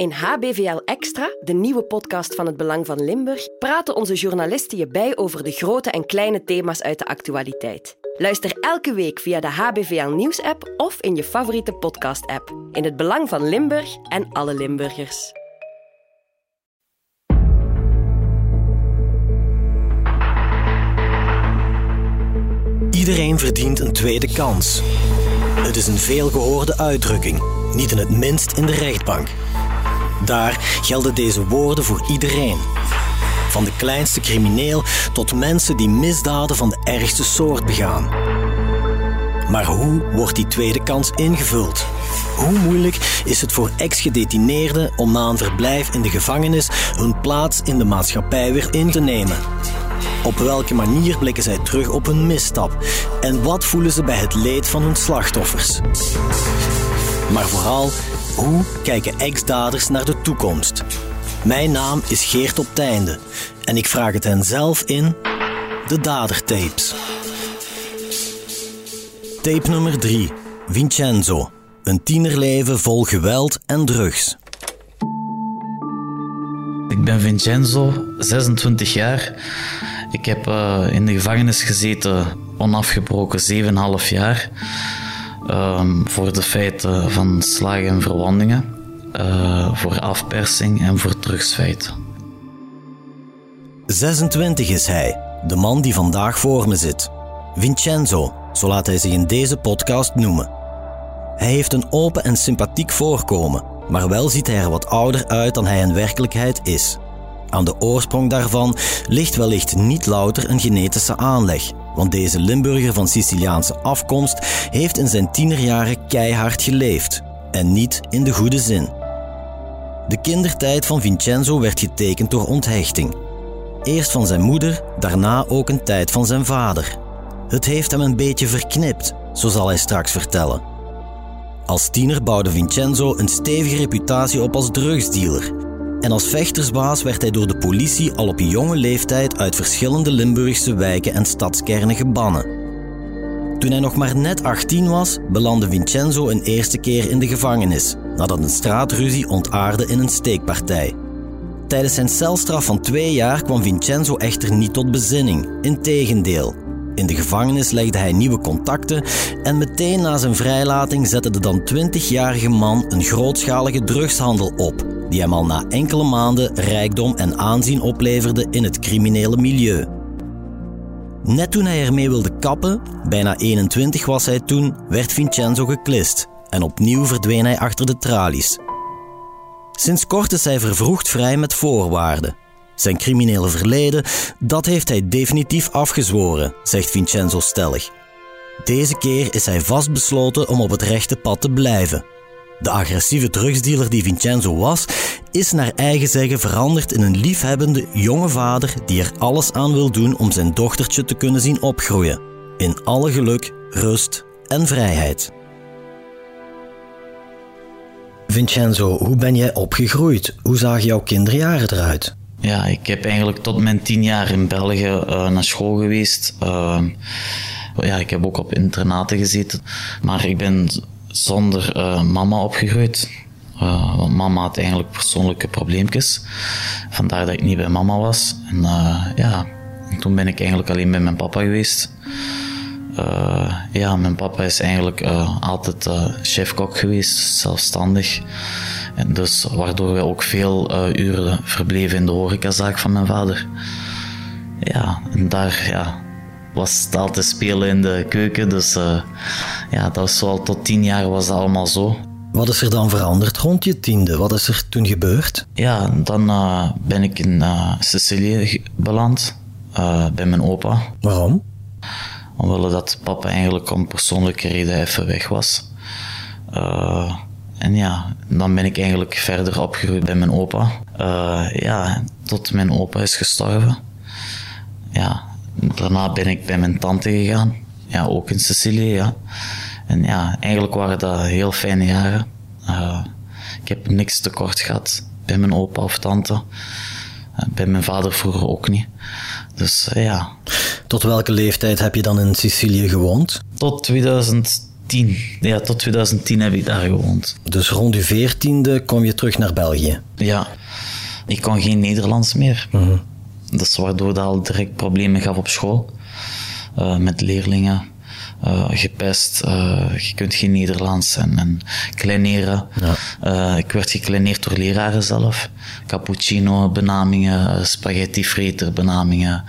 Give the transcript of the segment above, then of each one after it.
In HBVL Extra, de nieuwe podcast van het Belang van Limburg, praten onze journalisten je bij over de grote en kleine thema's uit de actualiteit. Luister elke week via de HBVL Nieuws-app of in je favoriete podcast-app. In het Belang van Limburg en alle Limburgers. Iedereen verdient een tweede kans. Het is een veelgehoorde uitdrukking, niet in het minst in de rechtbank. Daar gelden deze woorden voor iedereen. Van de kleinste crimineel tot mensen die misdaden van de ergste soort begaan. Maar hoe wordt die tweede kans ingevuld? Hoe moeilijk is het voor ex-gedetineerden om na een verblijf in de gevangenis hun plaats in de maatschappij weer in te nemen? Op welke manier blikken zij terug op hun misstap? En wat voelen ze bij het leed van hun slachtoffers? Maar vooral, hoe kijken ex-daders naar de toekomst? Mijn naam is Geert op Teinde en ik vraag het hen zelf in de Dadertapes. Tape nummer 3. Vincenzo. Een tienerleven vol geweld en drugs. Ik ben Vincenzo, 26 jaar. Ik heb uh, in de gevangenis gezeten, onafgebroken 7,5 jaar. Um, voor de feiten van slagen en verwondingen, uh, voor afpersing en voor drugsfeiten. 26 is hij, de man die vandaag voor me zit. Vincenzo, zo laat hij zich in deze podcast noemen. Hij heeft een open en sympathiek voorkomen, maar wel ziet hij er wat ouder uit dan hij in werkelijkheid is. Aan de oorsprong daarvan ligt wellicht niet louter een genetische aanleg, want deze Limburger van Siciliaanse afkomst heeft in zijn tienerjaren keihard geleefd, en niet in de goede zin. De kindertijd van Vincenzo werd getekend door onthechting. Eerst van zijn moeder, daarna ook een tijd van zijn vader. Het heeft hem een beetje verknipt, zo zal hij straks vertellen. Als tiener bouwde Vincenzo een stevige reputatie op als drugsdealer. En als vechtersbaas werd hij door de politie al op jonge leeftijd uit verschillende Limburgse wijken en stadskernen gebannen. Toen hij nog maar net 18 was, belandde Vincenzo een eerste keer in de gevangenis, nadat een straatruzie ontaarde in een steekpartij. Tijdens zijn celstraf van twee jaar kwam Vincenzo echter niet tot bezinning. Integendeel, in de gevangenis legde hij nieuwe contacten en meteen na zijn vrijlating zette de dan 20-jarige man een grootschalige drugshandel op, die hem al na enkele maanden rijkdom en aanzien opleverde in het criminele milieu. Net toen hij ermee wilde kappen, bijna 21 was hij toen, werd Vincenzo geklist en opnieuw verdween hij achter de tralies. Sinds kort is hij vervroegd vrij met voorwaarden. Zijn criminele verleden, dat heeft hij definitief afgezworen, zegt Vincenzo stellig. Deze keer is hij vastbesloten om op het rechte pad te blijven. De agressieve drugsdealer die Vincenzo was, is naar eigen zeggen veranderd in een liefhebbende jonge vader die er alles aan wil doen om zijn dochtertje te kunnen zien opgroeien. In alle geluk, rust en vrijheid. Vincenzo, hoe ben jij opgegroeid? Hoe zagen jouw kinderjaren eruit? Ja, ik heb eigenlijk tot mijn tien jaar in België uh, naar school geweest. Uh, ja, ik heb ook op internaten gezeten. Maar ik ben zonder uh, mama opgegroeid. want mama had eigenlijk persoonlijke probleempjes. Vandaar dat ik niet bij mama was. En ja, en toen ben ik eigenlijk alleen bij mijn papa geweest. Ja, mijn papa is eigenlijk altijd chefkok geweest, zelfstandig. En dus waardoor we ook veel uren verbleven in de horecazaak van mijn vader. Ja, en daar ja, was het altijd spelen in de keuken. Dus ja, dat was zo tot tien jaar was dat allemaal zo. Wat is er dan veranderd rond je tiende? Wat is er toen gebeurd? Ja, dan ben ik in Sicilië beland bij mijn opa. Waarom? Omwille dat papa eigenlijk om persoonlijke reden even weg was. Uh, en ja, dan ben ik eigenlijk verder opgegroeid bij mijn opa. Uh, ja, tot mijn opa is gestorven. Ja, daarna ben ik bij mijn tante gegaan. Ja, ook in Sicilië, ja. En ja, eigenlijk waren dat heel fijne jaren. Uh, ik heb niks tekort gehad bij mijn opa of tante. bij mijn vader vroeger ook niet. Dus ja. Tot welke leeftijd heb je dan in Sicilië gewoond? Tot 2010 2010. Ja, tot 2010 heb ik daar gewoond. Dus rond je veertiende kom je terug naar België? Ja, ik kon geen Nederlands meer. Mm Dus waardoor dat al direct problemen gaf op school. Uh, met leerlingen. Uh, gepest, uh, je kunt geen Nederlands en, en kleineren. Ja. ik werd gekleineerd door leraren zelf. Cappuccino benamingen, spaghetti freter benamingen.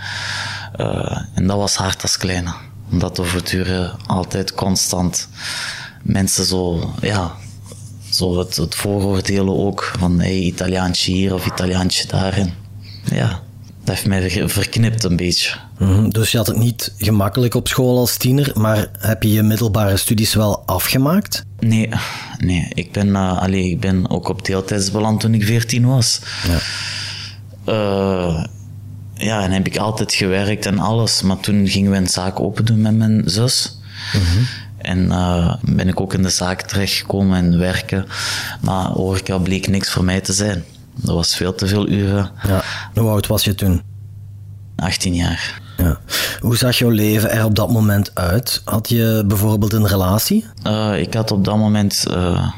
en dat was hard als kleine omdat er voortdurend altijd constant mensen zo, ja, zo het, het vooroordelen ook van hey, Italiaantje hier of Italiaantje daarin. Ja, dat heeft mij verknipt een beetje. Mhm, dus je had het niet gemakkelijk op school als tiener, maar heb je je middelbare studies wel afgemaakt? Nee, nee. Ik ben, uh, allee, ik ben ook op deeltijds beland toen ik 14 was. Ja. Uh, ja, en heb ik altijd gewerkt en alles. Maar toen gingen we een zaak open doen met mijn zus. Mhm. En uh, ben ik ook in de zaak terechtgekomen en werken. Maar horeca bleek niks voor mij te zijn. Dat was veel te veel uren. Ja. Hoe oud was je toen? 18 jaar. Ja. Hoe zag jouw leven er op dat moment uit? Had je bijvoorbeeld een relatie? Uh, ik had op dat moment... Uh,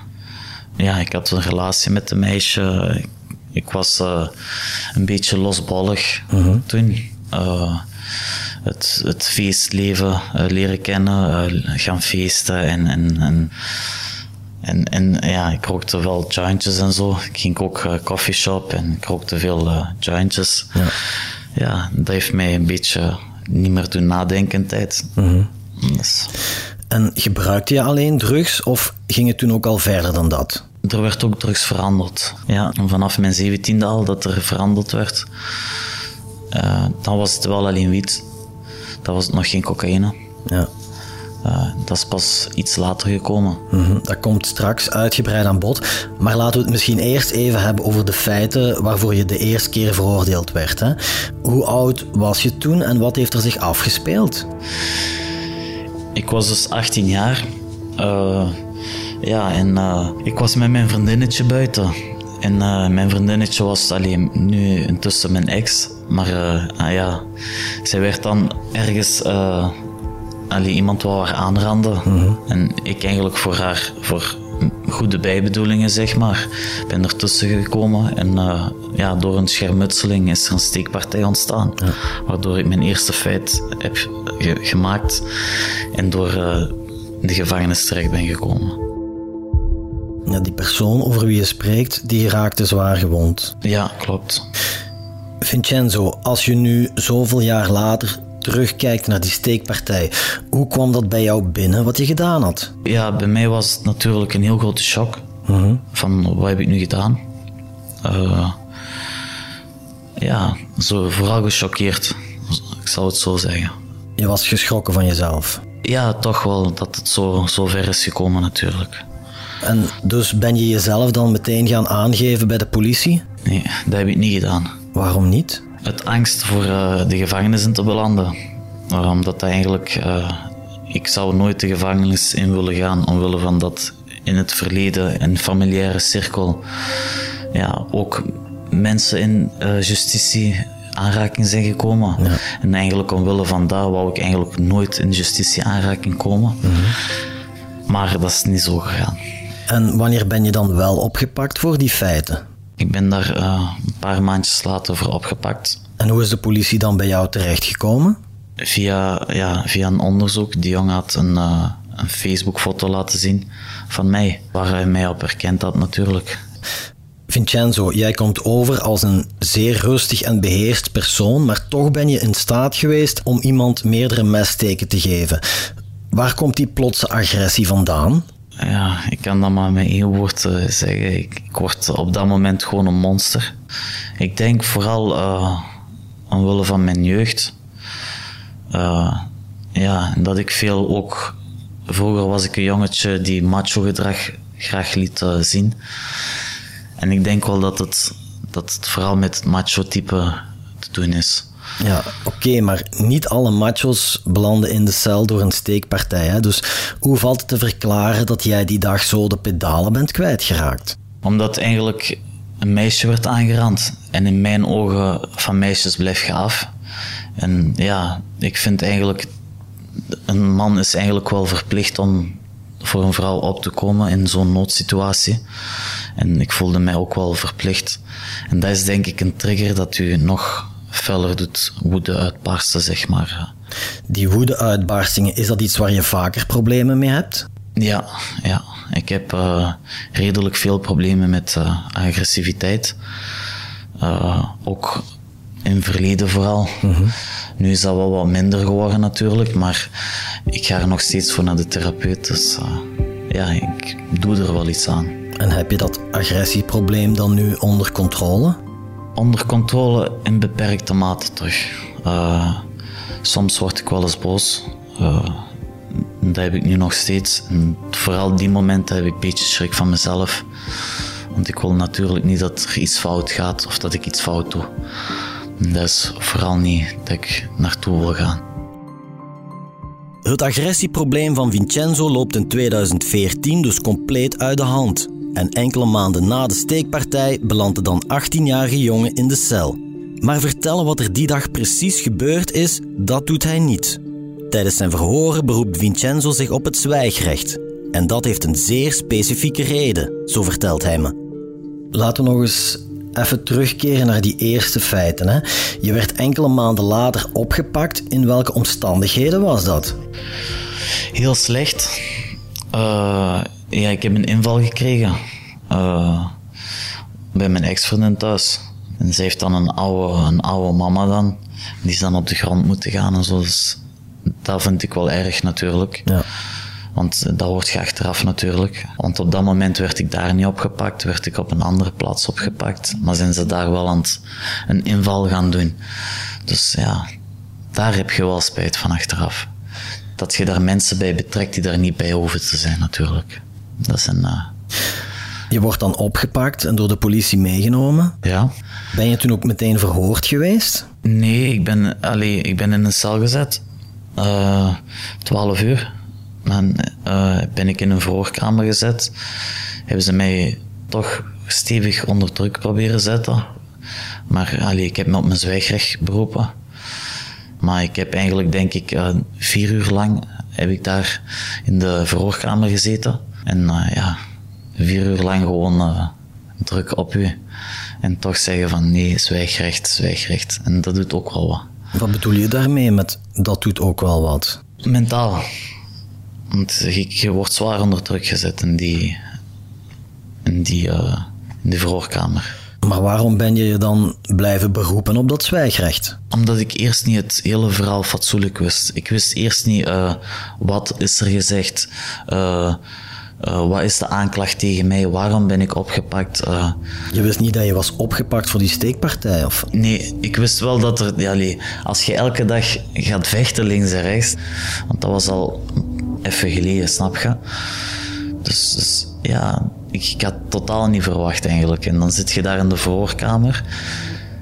ja, ik had een relatie met een meisje. Ik was uh, een beetje losbollig uh-huh. toen. Uh, het, het feestleven uh, leren kennen, gaan feesten en, en, en, en, en, ja, ik rookte wel jointjes en zo. Ik ging ook uh, coffeeshop en ik rookte veel jointjes. Ja. ja, dat heeft mij een beetje niet meer doen nadenken tijd. Uh-huh. Dus. En gebruikte je alleen drugs of ging het toen ook al verder dan dat? Er werd ook drugs veranderd. Ja, vanaf mijn zeventiende al dat er veranderd werd. Uh, dan was het wel alleen wiet. Dat was nog geen cocaïne. Ja. Uh, dat is pas iets later gekomen. Mm Dat komt straks uitgebreid aan bod. Maar laten we het misschien eerst even hebben over de feiten waarvoor je de eerste keer veroordeeld werd. Hè? Hoe oud was je toen en wat heeft er zich afgespeeld? Ik was dus 18 jaar. Uh, ja, en uh, ik was met mijn vriendinnetje buiten. En uh, mijn vriendinnetje was alleen nu intussen mijn ex. Maar uh, ah, ja, zij werd dan ergens allee, iemand wou haar aanranden. Mm En ik eigenlijk voor haar, voor goede bijbedoelingen zeg maar, ben ertussen gekomen. En ja, door een schermutseling is er een steekpartij ontstaan. Ja. Waardoor ik mijn eerste feit heb ge gemaakt. En door de gevangenis terecht ben gekomen. Ja, die persoon over wie je spreekt, die raakte zwaar gewond. Ja, klopt. Vincenzo, als je nu zoveel jaar later terugkijkt naar die steekpartij, hoe kwam dat bij jou binnen wat je gedaan had? Ja, bij mij was het natuurlijk een heel grote shock. Mhm. Van wat heb ik nu gedaan? Uh, ja, zo vooral gechoqueerd. Ik zal het zo zeggen. Je was geschrokken van jezelf? Ja, toch wel dat het zo, zo ver is gekomen natuurlijk. En dus ben je jezelf dan meteen gaan aangeven bij de politie? Nee, dat heb ik niet gedaan. Waarom niet? Het angst voor uh, de gevangenis in te belanden. Omdat dat eigenlijk... Uh, ik zou nooit de gevangenis in willen gaan omwille van dat in het verleden een familiaire cirkel ja, ook mensen in uh, justitie aanraking zijn gekomen. Ja. En eigenlijk omwille van dat wou ik eigenlijk nooit in justitie aanraking komen. Mm -hmm. Maar dat is niet zo gegaan. En wanneer ben je dan wel opgepakt voor die feiten? Ik ben daar uh, een paar maandjes later voor opgepakt. En hoe is de politie dan bij jou terechtgekomen? Via, ja, via een onderzoek. Die jongen had een, uh, een Facebook-foto laten zien van mij, waar hij mij op herkend had natuurlijk. Vincenzo, jij komt over als een zeer rustig en beheerst persoon, maar toch ben je in staat geweest om iemand meerdere messteken te geven. Waar komt die plotse agressie vandaan? Ja, ik kan dat maar met één woord uh, zeggen. Ik, ik, word op dat moment gewoon een monster. Ik denk vooral uh, omwille van mijn jeugd. Uh, ja, dat ik veel ook. Vroeger was ik een jongetje die macho gedrag graag liet zien. En ik denk wel dat het, dat het vooral met het macho type te doen is. Ja, oké, maar niet alle machos belanden in de cel door een steekpartij. Hè? Dus hoe valt het te verklaren dat jij die dag zo de pedalen bent kwijtgeraakt? Omdat eigenlijk een meisje werd aangerand. En in mijn ogen van meisjes blijf je. En ja, ik vind eigenlijk... Een man is eigenlijk wel verplicht om voor een vrouw op te komen in zo'n noodsituatie. En ik voelde mij ook wel verplicht. En dat is denk ik een trigger dat u nog feller doet woede uitbarsten, zeg maar. Die woede-uitbarstingen, is dat iets waar je vaker problemen mee hebt? Ja, ja. ik heb uh, redelijk veel problemen met uh, agressiviteit. Uh, ook in verleden vooral. Mm Nu is dat wel wat minder geworden natuurlijk, maar ik ga er nog steeds voor naar de therapeut. Dus ja, ik doe er wel iets aan. En heb je dat agressieprobleem dan nu onder controle? Onder controle in beperkte mate terug. soms word ik wel eens boos. Dat heb ik nu nog steeds. En vooral die momenten heb ik een beetje schrik van mezelf. Want ik wil natuurlijk niet dat er iets fout gaat of dat ik iets fout doe. Dat is vooral niet dat ik naartoe wil gaan. Het agressieprobleem van Vincenzo loopt in 2014 dus compleet uit de hand. En enkele maanden na de steekpartij belandt de dan 18-jarige jongen in de cel. Maar vertellen wat er die dag precies gebeurd is, dat doet hij niet. Tijdens zijn verhoren beroept Vincenzo zich op het zwijgrecht. En dat heeft een zeer specifieke reden, zo vertelt hij me. Laten we nog eens even terugkeren naar die eerste feiten. Hè? Je werd enkele maanden later opgepakt. In welke omstandigheden was dat? Heel slecht. Uh, ja, ik heb een inval gekregen uh, bij mijn ex-vriendin thuis. En ze heeft dan een oude, een oude mama dan. Die is dan op de grond moeten gaan en zo. Dus dat vind ik wel erg natuurlijk. Ja. Want dat wordt je achteraf natuurlijk. Want op dat moment werd ik daar niet opgepakt, werd ik op een andere plaats opgepakt. Maar zijn ze daar wel aan het een inval gaan doen. Dus ja, daar heb je wel spijt van achteraf. Dat je daar mensen bij betrekt die daar niet bij hoeven te zijn natuurlijk. Dat is een... Uh... Je wordt dan opgepakt en door de politie meegenomen. Ja. Ben je toen ook meteen verhoord geweest? Nee, ik ben, allee, ik ben in een cel gezet. Uh, 12 uur. Dan uh, ben ik in een verhoorkamer gezet. Hebben ze mij toch stevig onder druk proberen zetten. Maar allee, ik heb me op mijn zwijgrecht beroepen. Maar ik heb eigenlijk, denk ik, uh, vier uur lang heb ik daar in de verhoorkamer gezeten. En uh, ja, vier uur lang gewoon druk op u. En toch zeggen van nee, zwijgrecht, zwijgrecht. En dat doet ook wel wat. Wat bedoel je daarmee met dat doet ook wel wat? Mentaal. Want je, je wordt zwaar onder druk gezet in die, in die, uh, in die verhoorkamer. Maar waarom ben je je dan blijven beroepen op dat zwijgrecht? Omdat ik eerst niet het hele verhaal fatsoenlijk wist. Ik wist eerst niet uh, wat is er gezegd. Uh, uh, wat is de aanklacht tegen mij? Waarom ben ik opgepakt? Uh, je wist niet dat je was opgepakt voor die steekpartij? Of? Nee, ik wist wel dat er... Ja, als je elke dag gaat vechten links en rechts... Want dat was al even geleden, snap je? Dus, dus ja, ik, ik, had totaal niet verwacht eigenlijk. En dan zit je daar in de verhoorkamer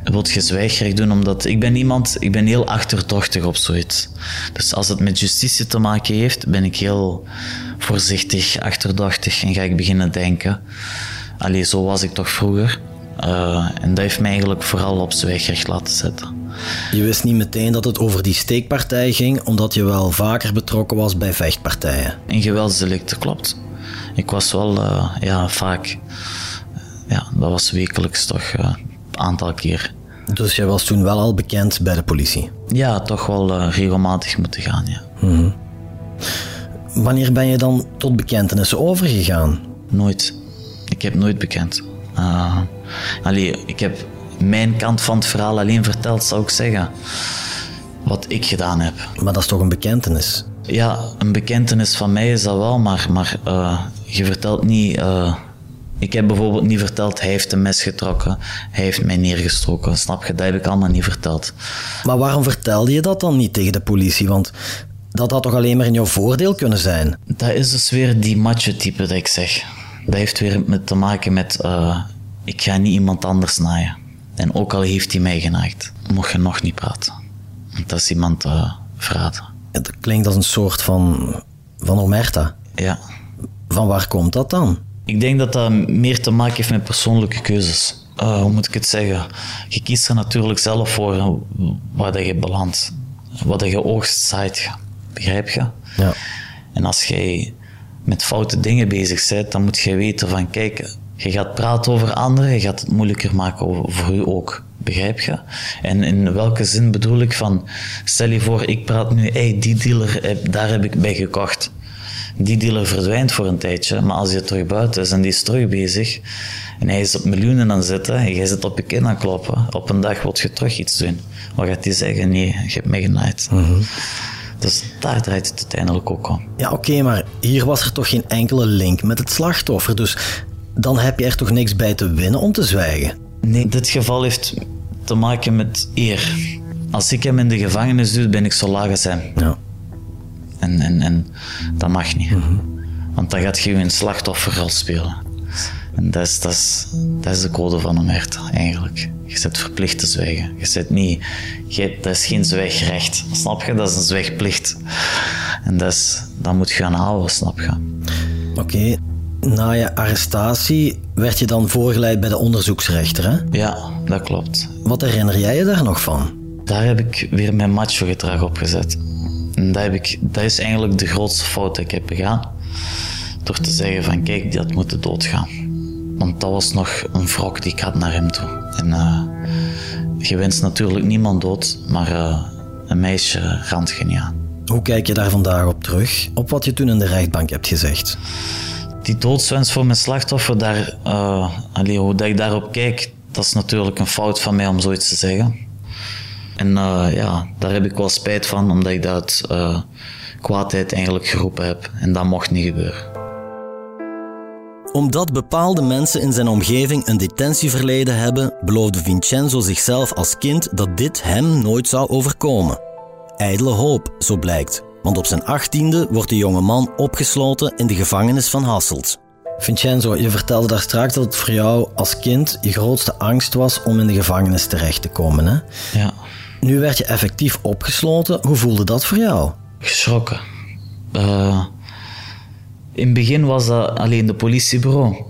wilt je zwijgrecht doen, omdat ik ben iemand, ik ben heel achterdochtig op zoiets. Dus als het met justitie te maken heeft, ben ik heel voorzichtig, achterdochtig en ga ik beginnen denken. Allee, zo was ik toch vroeger. Uh, en dat heeft mij eigenlijk vooral op zwijgrecht laten zetten. Je wist niet meteen dat het over die steekpartij ging, omdat je wel vaker betrokken was bij vechtpartijen. In geweldsdelicten, klopt. Ik was wel uh, ja, vaak, ja, dat was wekelijks toch uh, een aantal keer. Dus jij was toen wel al bekend bij de politie? Ja, toch wel regelmatig moeten gaan, ja. Mm Wanneer ben je dan tot bekentenissen overgegaan? Nooit. Ik heb nooit bekend. Uh, allee, ik heb mijn kant van het verhaal alleen verteld, zou ik zeggen. Wat ik gedaan heb. Maar dat is toch een bekentenis? Ja, een bekentenis van mij is dat wel, maar, maar uh, je vertelt niet. Ik heb bijvoorbeeld niet verteld, hij heeft een mes getrokken, hij heeft mij neergestoken. Snap je? Dat heb ik allemaal niet verteld. Maar waarom vertelde je dat dan niet tegen de politie? Want dat had toch alleen maar in jouw voordeel kunnen zijn? Dat is dus weer die macho-type dat ik zeg. Dat heeft weer met te maken met, uh, ik ga niet iemand anders naaien. En ook al heeft hij mij genaakt, mocht je nog niet praten. Want dat is iemand uh, verraden. Het klinkt als een soort van, van omerta. Ja. Van waar komt dat dan? Ik denk dat dat meer te maken heeft met persoonlijke keuzes. Uh, hoe moet ik het zeggen? Je kiest er natuurlijk zelf voor waar dat je belandt. Wat je oogst zaait. Begrijp je? Ja. En als jij met foute dingen bezig bent, dan moet je weten van, kijk, je gaat praten over anderen, je gaat het moeilijker maken voor u ook. Begrijp je? En in welke zin bedoel ik van, stel je voor, ik praat nu, hey, die dealer, daar heb ik bij gekocht. Die dealer verdwijnt voor een tijdje, maar als hij terug buiten is en die is terug bezig, en hij is op miljoenen aan zitten en jij zit op je kin aan kloppen, op een dag wil je terug iets doen. Wat gaat hij zeggen? Nee, je hebt mij genaaid. Dus daar draait het uiteindelijk ook om. Ja, oké, maar hier was er toch geen enkele link met het slachtoffer, dus dan heb je er toch niks bij te winnen om te zwijgen? Nee, dit geval heeft te maken met eer. Als ik hem in de gevangenis duw, ben ik zo laag als hem. Ja. En, en, en dat mag niet. Want dan gaat je je een slachtofferrol spelen. En dat is, dat, is, dat is de code van een hert, eigenlijk. Je zit verplicht te zwijgen. Je zit niet... Je, dat is geen zwijgrecht. Snap je? Dat is een zwijgplicht. En dat, is, dat moet je gaan houden, snap je? Oké, na je arrestatie werd je dan voorgeleid bij de onderzoeksrechter, hè? Ja, dat klopt. Wat herinner jij je daar nog van? Daar heb ik weer mijn macho-gedrag op gezet. En dat, heb ik, dat is eigenlijk de grootste fout die ik heb begaan. Door te zeggen van, kijk, die had moeten doodgaan. Want dat was nog een wrok die ik had naar hem toe. En uh, je wenst natuurlijk niemand dood, maar uh, een meisje randt je niet aan. Hoe kijk je daar vandaag op terug, op wat je toen in de rechtbank hebt gezegd? Die doodswens voor mijn slachtoffer, daar, uh, allee, hoe dat ik daarop kijk, dat is natuurlijk een fout van mij om zoiets te zeggen. En ja, daar heb ik wel spijt van, omdat ik dat kwaadheid eigenlijk geroepen heb. En dat mocht niet gebeuren omdat bepaalde mensen in zijn omgeving een detentieverleden hebben, beloofde Vincenzo zichzelf als kind dat dit hem nooit zou overkomen. Ijdele hoop, zo blijkt, want op zijn achttiende wordt de jonge man opgesloten in de gevangenis van Hasselt. Vincenzo, je vertelde daar straks dat het voor jou als kind je grootste angst was om in de gevangenis terecht te komen. Hè? Ja. Nu werd je effectief opgesloten. Hoe voelde dat voor jou? Geschrokken. Uh, in het begin was dat alleen de politiebureau.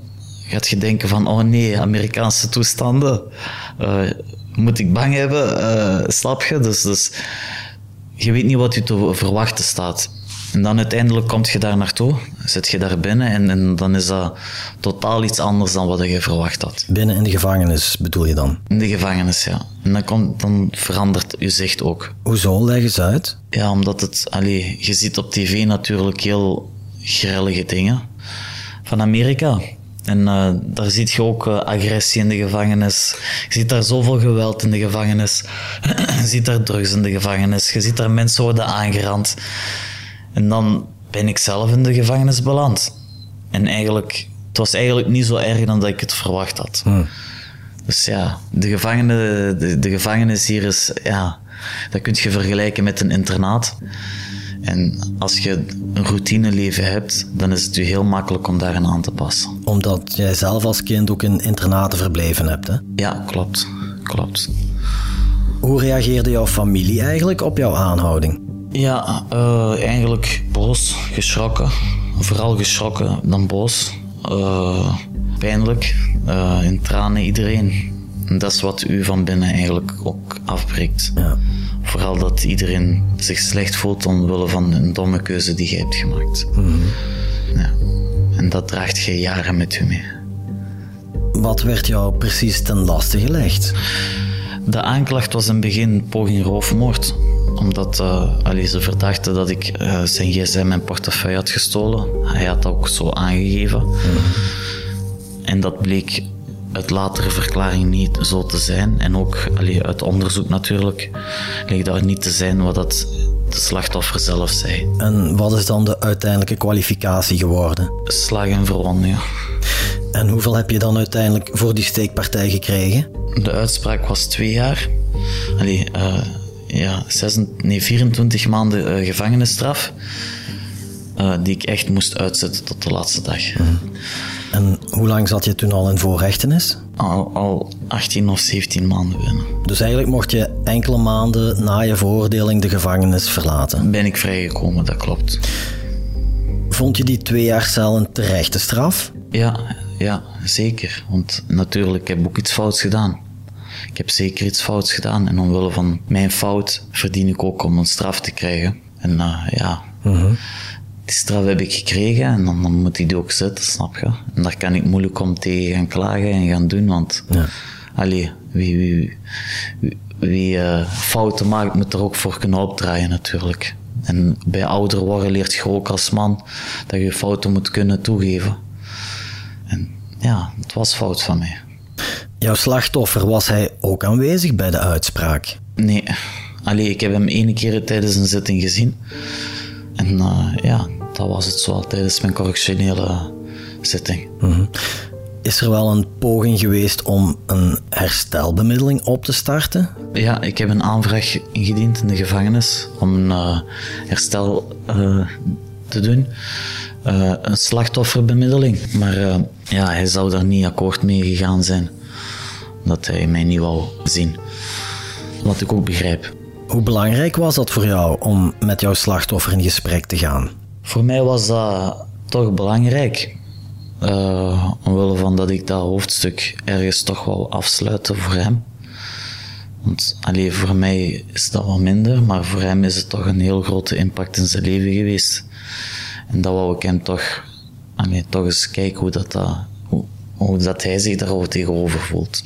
Gaat je denken van, oh nee, Amerikaanse toestanden. Uh, moet ik bang hebben? Uh, slap je? Dus, dus je weet niet wat je te verwachten staat. En dan uiteindelijk kom je daar naartoe, zit je daar binnen en, en, dan is dat totaal iets anders dan wat je verwacht had. Binnen in de gevangenis bedoel je dan? In de gevangenis, ja. En dan, komt, dan verandert je zicht ook. Hoezo? Leg eens uit. Ja, omdat het, allee, je ziet op tv natuurlijk heel grellige dingen van Amerika. En uh, daar ziet je ook uh, agressie in de gevangenis. Je ziet daar zoveel geweld in de gevangenis. je ziet daar drugs in de gevangenis. Je ziet daar mensen worden aangerand. En dan ben ik zelf in de gevangenis beland. En eigenlijk, het was eigenlijk niet zo erg dan dat ik het verwacht had. Hmm. Dus ja, de, gevangene, de, de gevangenis hier is, ja, dat kun je vergelijken met een internaat. En als je een routineleven hebt, dan is het je heel makkelijk om daarin aan te passen. Omdat jij zelf als kind ook in internaten verbleven hebt, hè? Ja, klopt. Klopt. Hoe reageerde jouw familie eigenlijk op jouw aanhouding? Ja, uh, eigenlijk boos, geschrokken. Vooral geschrokken dan boos. Uh, pijnlijk, uh, in tranen iedereen. En dat is wat u van binnen eigenlijk ook afbreekt. Ja. Vooral dat iedereen zich slecht voelt omwille van een domme keuze die je hebt gemaakt. Ja. En dat draagt je jaren met u mee. Wat werd jou precies ten laste gelegd? De aanklacht was in het begin poging roofmoord. Omdat uh, ze verdachten dat ik uh, zijn gsm en portefeuille had gestolen. Hij had dat ook zo aangegeven. En dat bleek uit latere verklaring niet zo te zijn. En ook allee, uit onderzoek natuurlijk ligt dat niet te zijn wat dat de slachtoffer zelf zei. En wat is dan de uiteindelijke kwalificatie geworden? Slag en verwonding. En hoeveel heb je dan uiteindelijk voor die steekpartij gekregen? De uitspraak was twee jaar. Allee, uh, ja, zes, nee, 24 maanden uh, gevangenisstraf. Uh, die ik echt moest uitzetten tot de laatste dag. Mm. En hoe lang zat je toen al in voorrechtenis? Al, al 18 of 17 maanden binnen. Dus eigenlijk mocht je enkele maanden na je veroordeling de gevangenis verlaten? Ben ik vrijgekomen, dat klopt. Vond je die twee jaar cel een terechte straf? Ja, ja, zeker. Want natuurlijk, ik heb ook iets fouts gedaan. Ik heb zeker iets fouts gedaan. En omwille van mijn fout verdien ik ook om een straf te krijgen. En uh, ja, -huh. het die straf heb ik gekregen en dan, dan moet ik die ook zetten, snap je? En daar kan ik moeilijk om tegen gaan klagen en gaan doen, want Ja. allee, wie, wie, wie, wie eh, fouten maakt, moet er ook voor kunnen opdraaien natuurlijk. En bij ouder worden leert je ook als man dat je fouten moet kunnen toegeven. En ja, het was fout van mij. Jouw slachtoffer, was hij ook aanwezig bij de uitspraak? Nee, allee, ik heb hem ene keer tijdens een zitting gezien. En eh, ja, dat was het zo tijdens mijn correctionele zitting. Is er wel een poging geweest om een herstelbemiddeling op te starten? Ja, ik heb een aanvraag ingediend in de gevangenis om een eh, herstel eh, te doen. Een slachtofferbemiddeling. Maar ja, hij zou daar niet akkoord mee gegaan zijn. Omdat hij mij niet wou zien. Wat ik ook begrijp. Hoe belangrijk was dat voor jou om met jouw slachtoffer in gesprek te gaan? Voor mij was dat toch belangrijk. Eh, omwille van dat ik dat hoofdstuk ergens toch wou afsluiten voor hem. Want alleen voor mij is dat wat minder, maar voor hem is het toch een heel grote impact in zijn leven geweest. En dat wou ik hem toch, allee, toch eens kijken hoe, dat, dat, hoe, hoe dat hij zich daarover tegenover voelt.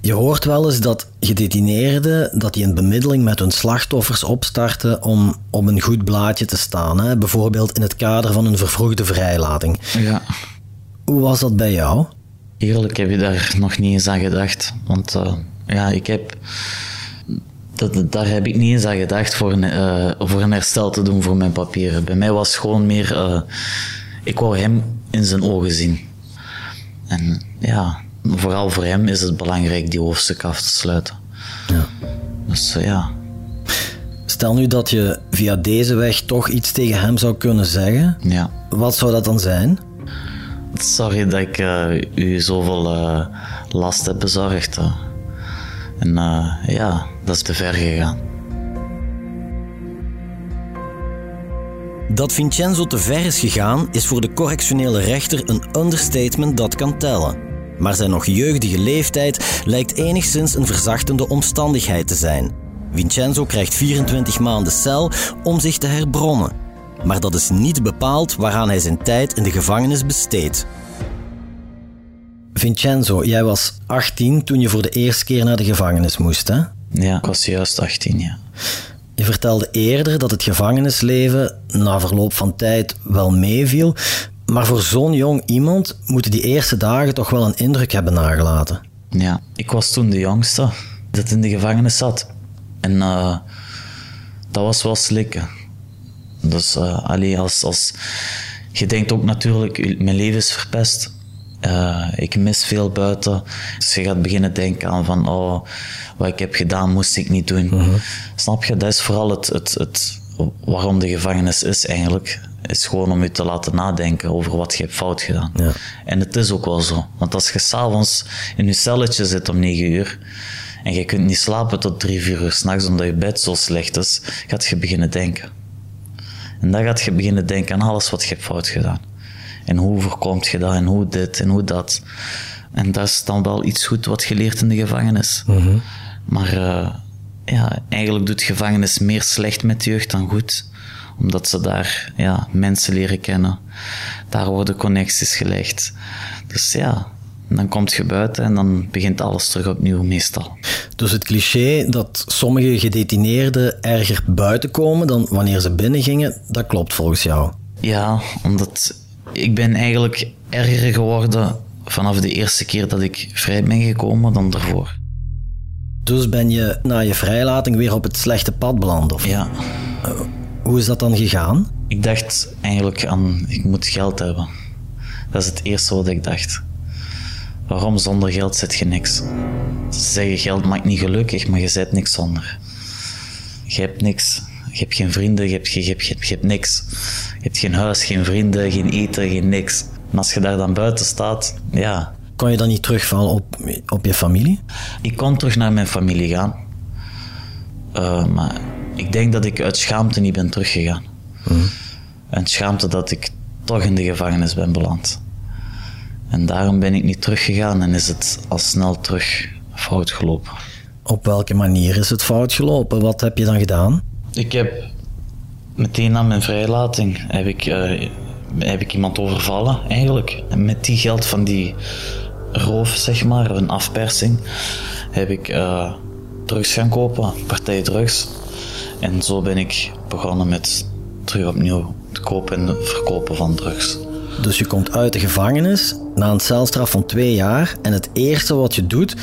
Je hoort wel eens dat gedetineerden dat die een bemiddeling met hun slachtoffers opstarten om op een goed blaadje te staan. Hè? Bijvoorbeeld in het kader van een vervroegde vrijlating. Ja. Hoe was dat bij jou? Eerlijk heb je daar nog niet eens aan gedacht. Want eh, ja, ik heb. Dat, daar heb ik niet eens aan gedacht voor een, eh, voor een herstel te doen voor mijn papieren. Bij mij was het gewoon meer. eh, ik wou hem in zijn ogen zien. En ja, vooral voor hem is het belangrijk die hoofdstuk af te sluiten. Ja. Dus eh, ja, Stel nu dat je via deze weg toch iets tegen hem zou kunnen zeggen. ja. Wat zou dat dan zijn? Sorry dat ik eh, u zoveel eh, last heb bezorgd. En ja, dat is te ver gegaan. Dat Vincenzo te ver is gegaan is voor de correctionele rechter een understatement dat kan tellen. Maar zijn nog jeugdige leeftijd lijkt enigszins een verzachtende omstandigheid te zijn. Vincenzo krijgt 24 maanden cel om zich te herbronnen. Maar dat is niet bepaald waaraan hij zijn tijd in de gevangenis besteedt. Vincenzo, jij was 18 toen je voor de eerste keer naar de gevangenis moest, hè? Ja, ik was juist 18, ja. Je vertelde eerder dat het gevangenisleven na verloop van tijd wel meeviel, maar voor zo'n jong iemand moeten die eerste dagen toch wel een indruk hebben nagelaten. Ja, ik was toen de jongste dat in de gevangenis zat. En eh, dat was wel slikken. Dus eh allee, als, als... Je denkt ook natuurlijk, mijn leven is verpest. Eh, ik mis veel buiten. Dus je gaat beginnen denken aan van, oh, wat ik heb gedaan moest ik niet doen. Snap je? Dat is vooral het, het, het, waarom de gevangenis is eigenlijk. Is gewoon om je te laten nadenken over wat je hebt fout gedaan. Ja. En het is ook wel zo. Want als je s'avonds in je celletje zit om 9 uur en je kunt niet slapen tot 3, 4 uur s'nachts omdat je bed zo slecht is, gaat je beginnen denken. En dan gaat je beginnen denken aan alles wat je hebt fout gedaan. En hoe voorkomt je dat en hoe dit en hoe dat. En dat is dan wel iets goed wat je leert in de gevangenis. Maar eh, ja, eigenlijk doet gevangenis meer slecht met de jeugd dan goed. Omdat ze daar ja, mensen leren kennen. Daar worden connecties gelegd. Dus ja, dan komt je buiten en dan begint alles terug opnieuw meestal. Dus het cliché dat sommige gedetineerden erger buiten komen dan wanneer ze binnen gingen, dat klopt volgens jou. Ja, omdat ik ben eigenlijk erger geworden vanaf de eerste keer dat ik vrij ben gekomen dan daarvoor. Dus ben je na je vrijlating weer op het slechte pad beland? Of Ja, hoe is dat dan gegaan? ik dacht eigenlijk aan, ik moet geld hebben. Dat is het eerste wat ik dacht. Waarom zonder geld zet je niks? Ze zeggen geld maakt niet gelukkig, maar je zet niks zonder. Je hebt niks. Je hebt geen vrienden, je hebt, je, je hebt, je hebt, je hebt niks. Je hebt geen huis, geen vrienden, geen eten, geen niks. En als je daar dan buiten staat, ja, Kon je dan niet terugvallen op, op je familie? Ik kon terug naar mijn familie gaan. Eh, maar ik denk dat ik uit schaamte niet ben teruggegaan. En schaamte dat ik toch in de gevangenis ben beland. En daarom ben ik niet teruggegaan en is het al snel terug fout gelopen. Op welke manier is het fout gelopen? Wat heb je dan gedaan? Ik heb Meteen na mijn vrijlating heb ik, uh, heb ik iemand overvallen, eigenlijk. En met die geld van die roof, zeg maar, een afpersing, heb ik uh, drugs gaan kopen, partij drugs. En zo ben ik begonnen met terug opnieuw het kopen en verkopen van drugs. Dus je komt uit de gevangenis na een celstraf van twee jaar en het eerste wat je doet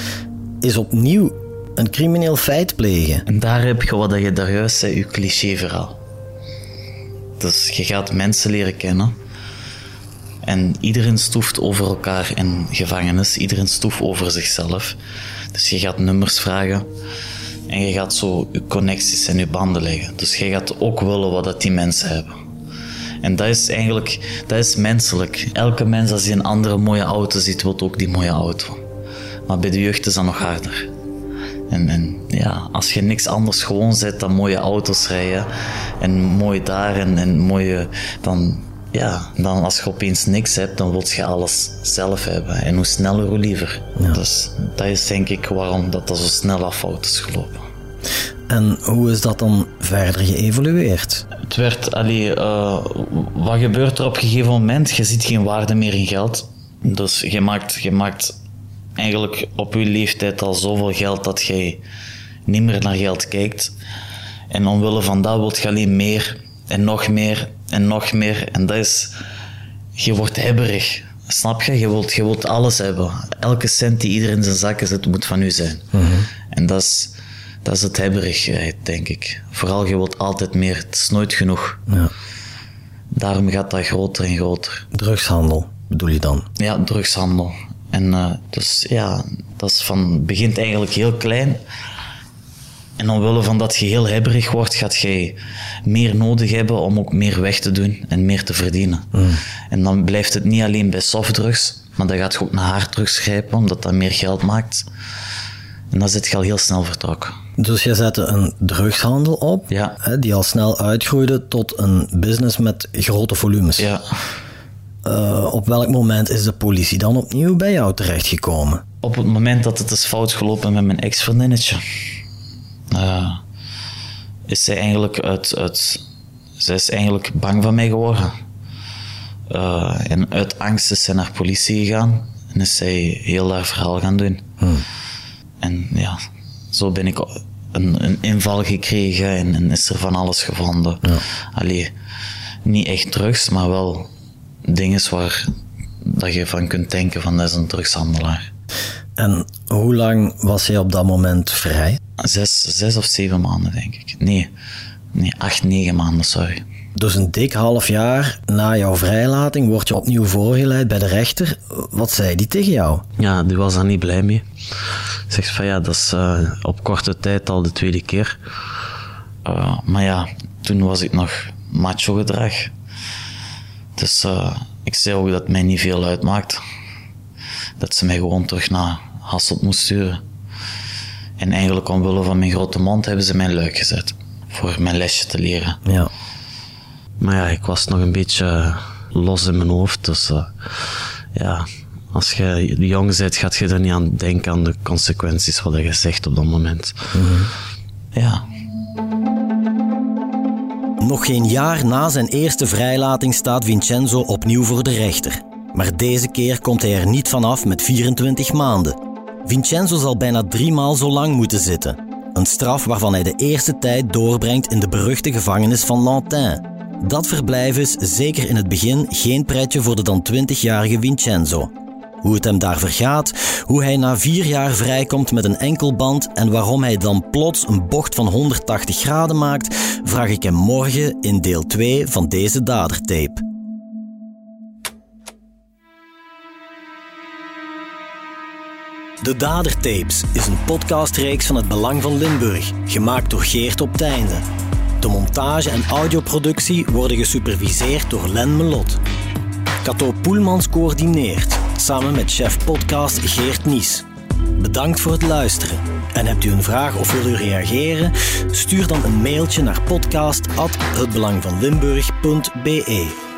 is opnieuw een crimineel feit plegen. En daar heb je wat je daar juist zei, je clichéverhaal. Dus je gaat mensen leren kennen. En iedereen stoeft over elkaar in gevangenis. Iedereen stoeft over zichzelf. Dus je gaat nummers vragen. En je gaat zo je connecties en je banden leggen. Dus je gaat ook willen wat dat die mensen hebben. En dat is eigenlijk, dat is menselijk. Elke mens als hij een andere mooie auto ziet, wil ook die mooie auto. Maar bij de jeugd is dat nog harder. En, en, ja, als je niks anders gewoon zet dan mooie auto's rijden en mooi daar en, en mooie, dan, ja, dan als je opeens niks hebt, dan wil je alles zelf hebben. En hoe sneller, hoe liever. Dus dat is denk ik waarom dat, dat zo snel af fout is gelopen. En hoe is dat dan verder geëvolueerd? Het werd, allee, uh, wat gebeurt er op een gegeven moment? Je ziet geen waarde meer in geld. Dus je maakt, je maakt eigenlijk op je leeftijd al zoveel geld dat je niet meer naar geld kijkt. En omwille van dat wilt je alleen meer en nog meer en nog meer. En dat is, je wordt hebberig. Snap je? Je wilt, je wilt alles hebben. Elke cent die iedereen in zijn zakken zet, moet van u zijn. Mhm. En dat is, dat is het hebberigheid, denk ik. Vooral, je wilt altijd meer. Het is nooit genoeg. Ja. Daarom gaat dat groter en groter. Drugshandel bedoel je dan? Ja, drugshandel. En uh, dus ja, dat is van, begint eigenlijk heel klein. En omwille van dat je heel hebberig wordt, gaat je meer nodig hebben om ook meer weg te doen en meer te verdienen. Mm. En dan blijft het niet alleen bij softdrugs, maar dan gaat je ook naar harddrugs grijpen, omdat dat meer geld maakt. En dan zit je al heel snel vertrokken. Dus je zette een drugshandel op, ja. hè, die al snel uitgroeide tot een business met grote volumes. Ja. Uh, op welk moment is de politie dan opnieuw bij jou terechtgekomen? Op het moment dat het is fout gelopen met mijn ex-vriendinnetje. Uh, is zij eigenlijk uit, uit... Zij is eigenlijk bang van mij geworden. Uh, en uit angst is zij naar politie gegaan. En is zij heel haar verhaal gaan doen. Hmm. En ja, zo ben ik een, een inval gekregen en, en, is er van alles gevonden. Ja. Allee, niet echt drugs, maar wel dingen waar dat je van kunt denken van dat is een drugshandelaar. En hoe lang was hij op dat moment vrij? Zes, zes of zeven maanden, denk ik. Nee, nee acht, negen maanden, sorry. Dus een dik half jaar na jouw vrijlating word je opnieuw voorgeleid bij de rechter. Wat zei die tegen jou? Ja, die was daar niet blij mee. Zegt van ja, dat is uh, op korte tijd al de tweede keer. Uh, maar ja, toen was ik nog macho gedrag. Dus uh, ik zei ook dat het mij niet veel uitmaakt. Dat ze mij gewoon terug naar Hasselt moest sturen. En eigenlijk omwille van mijn grote mond hebben ze mijn luik gezet. Voor mijn lesje te leren. Ja. Maar ja, ik was nog een beetje los in mijn hoofd. Dus uh, ja, als je jong bent, gaat je er niet aan denken aan de consequenties wat je zegt op dat moment. Mm -hmm. Ja. Nog geen jaar na zijn eerste vrijlating staat Vincenzo opnieuw voor de rechter. Maar deze keer komt hij er niet vanaf met 24 maanden. Vincenzo zal bijna drie maal zo lang moeten zitten. Een straf waarvan hij de eerste tijd doorbrengt in de beruchte gevangenis van Lantin. Dat verblijf is, zeker in het begin, geen pretje voor de dan 20-jarige Vincenzo. Hoe het hem daar vergaat, hoe hij na vier jaar vrijkomt met een enkelband en waarom hij dan plots een bocht van 180 graden maakt, vraag ik hem morgen in deel 2 van deze dadertape. De Dadertapes is een podcastreeks van het Belang van Limburg, gemaakt door Geert op Teinde. De montage en audioproductie worden gesuperviseerd door Len Melot. Cato Poelmans coördineert, samen met chef podcast Geert Nies. Bedankt voor het luisteren. En hebt u een vraag of wil u reageren? Stuur dan een mailtje naar podcast@hetbelangvanlimburg.be.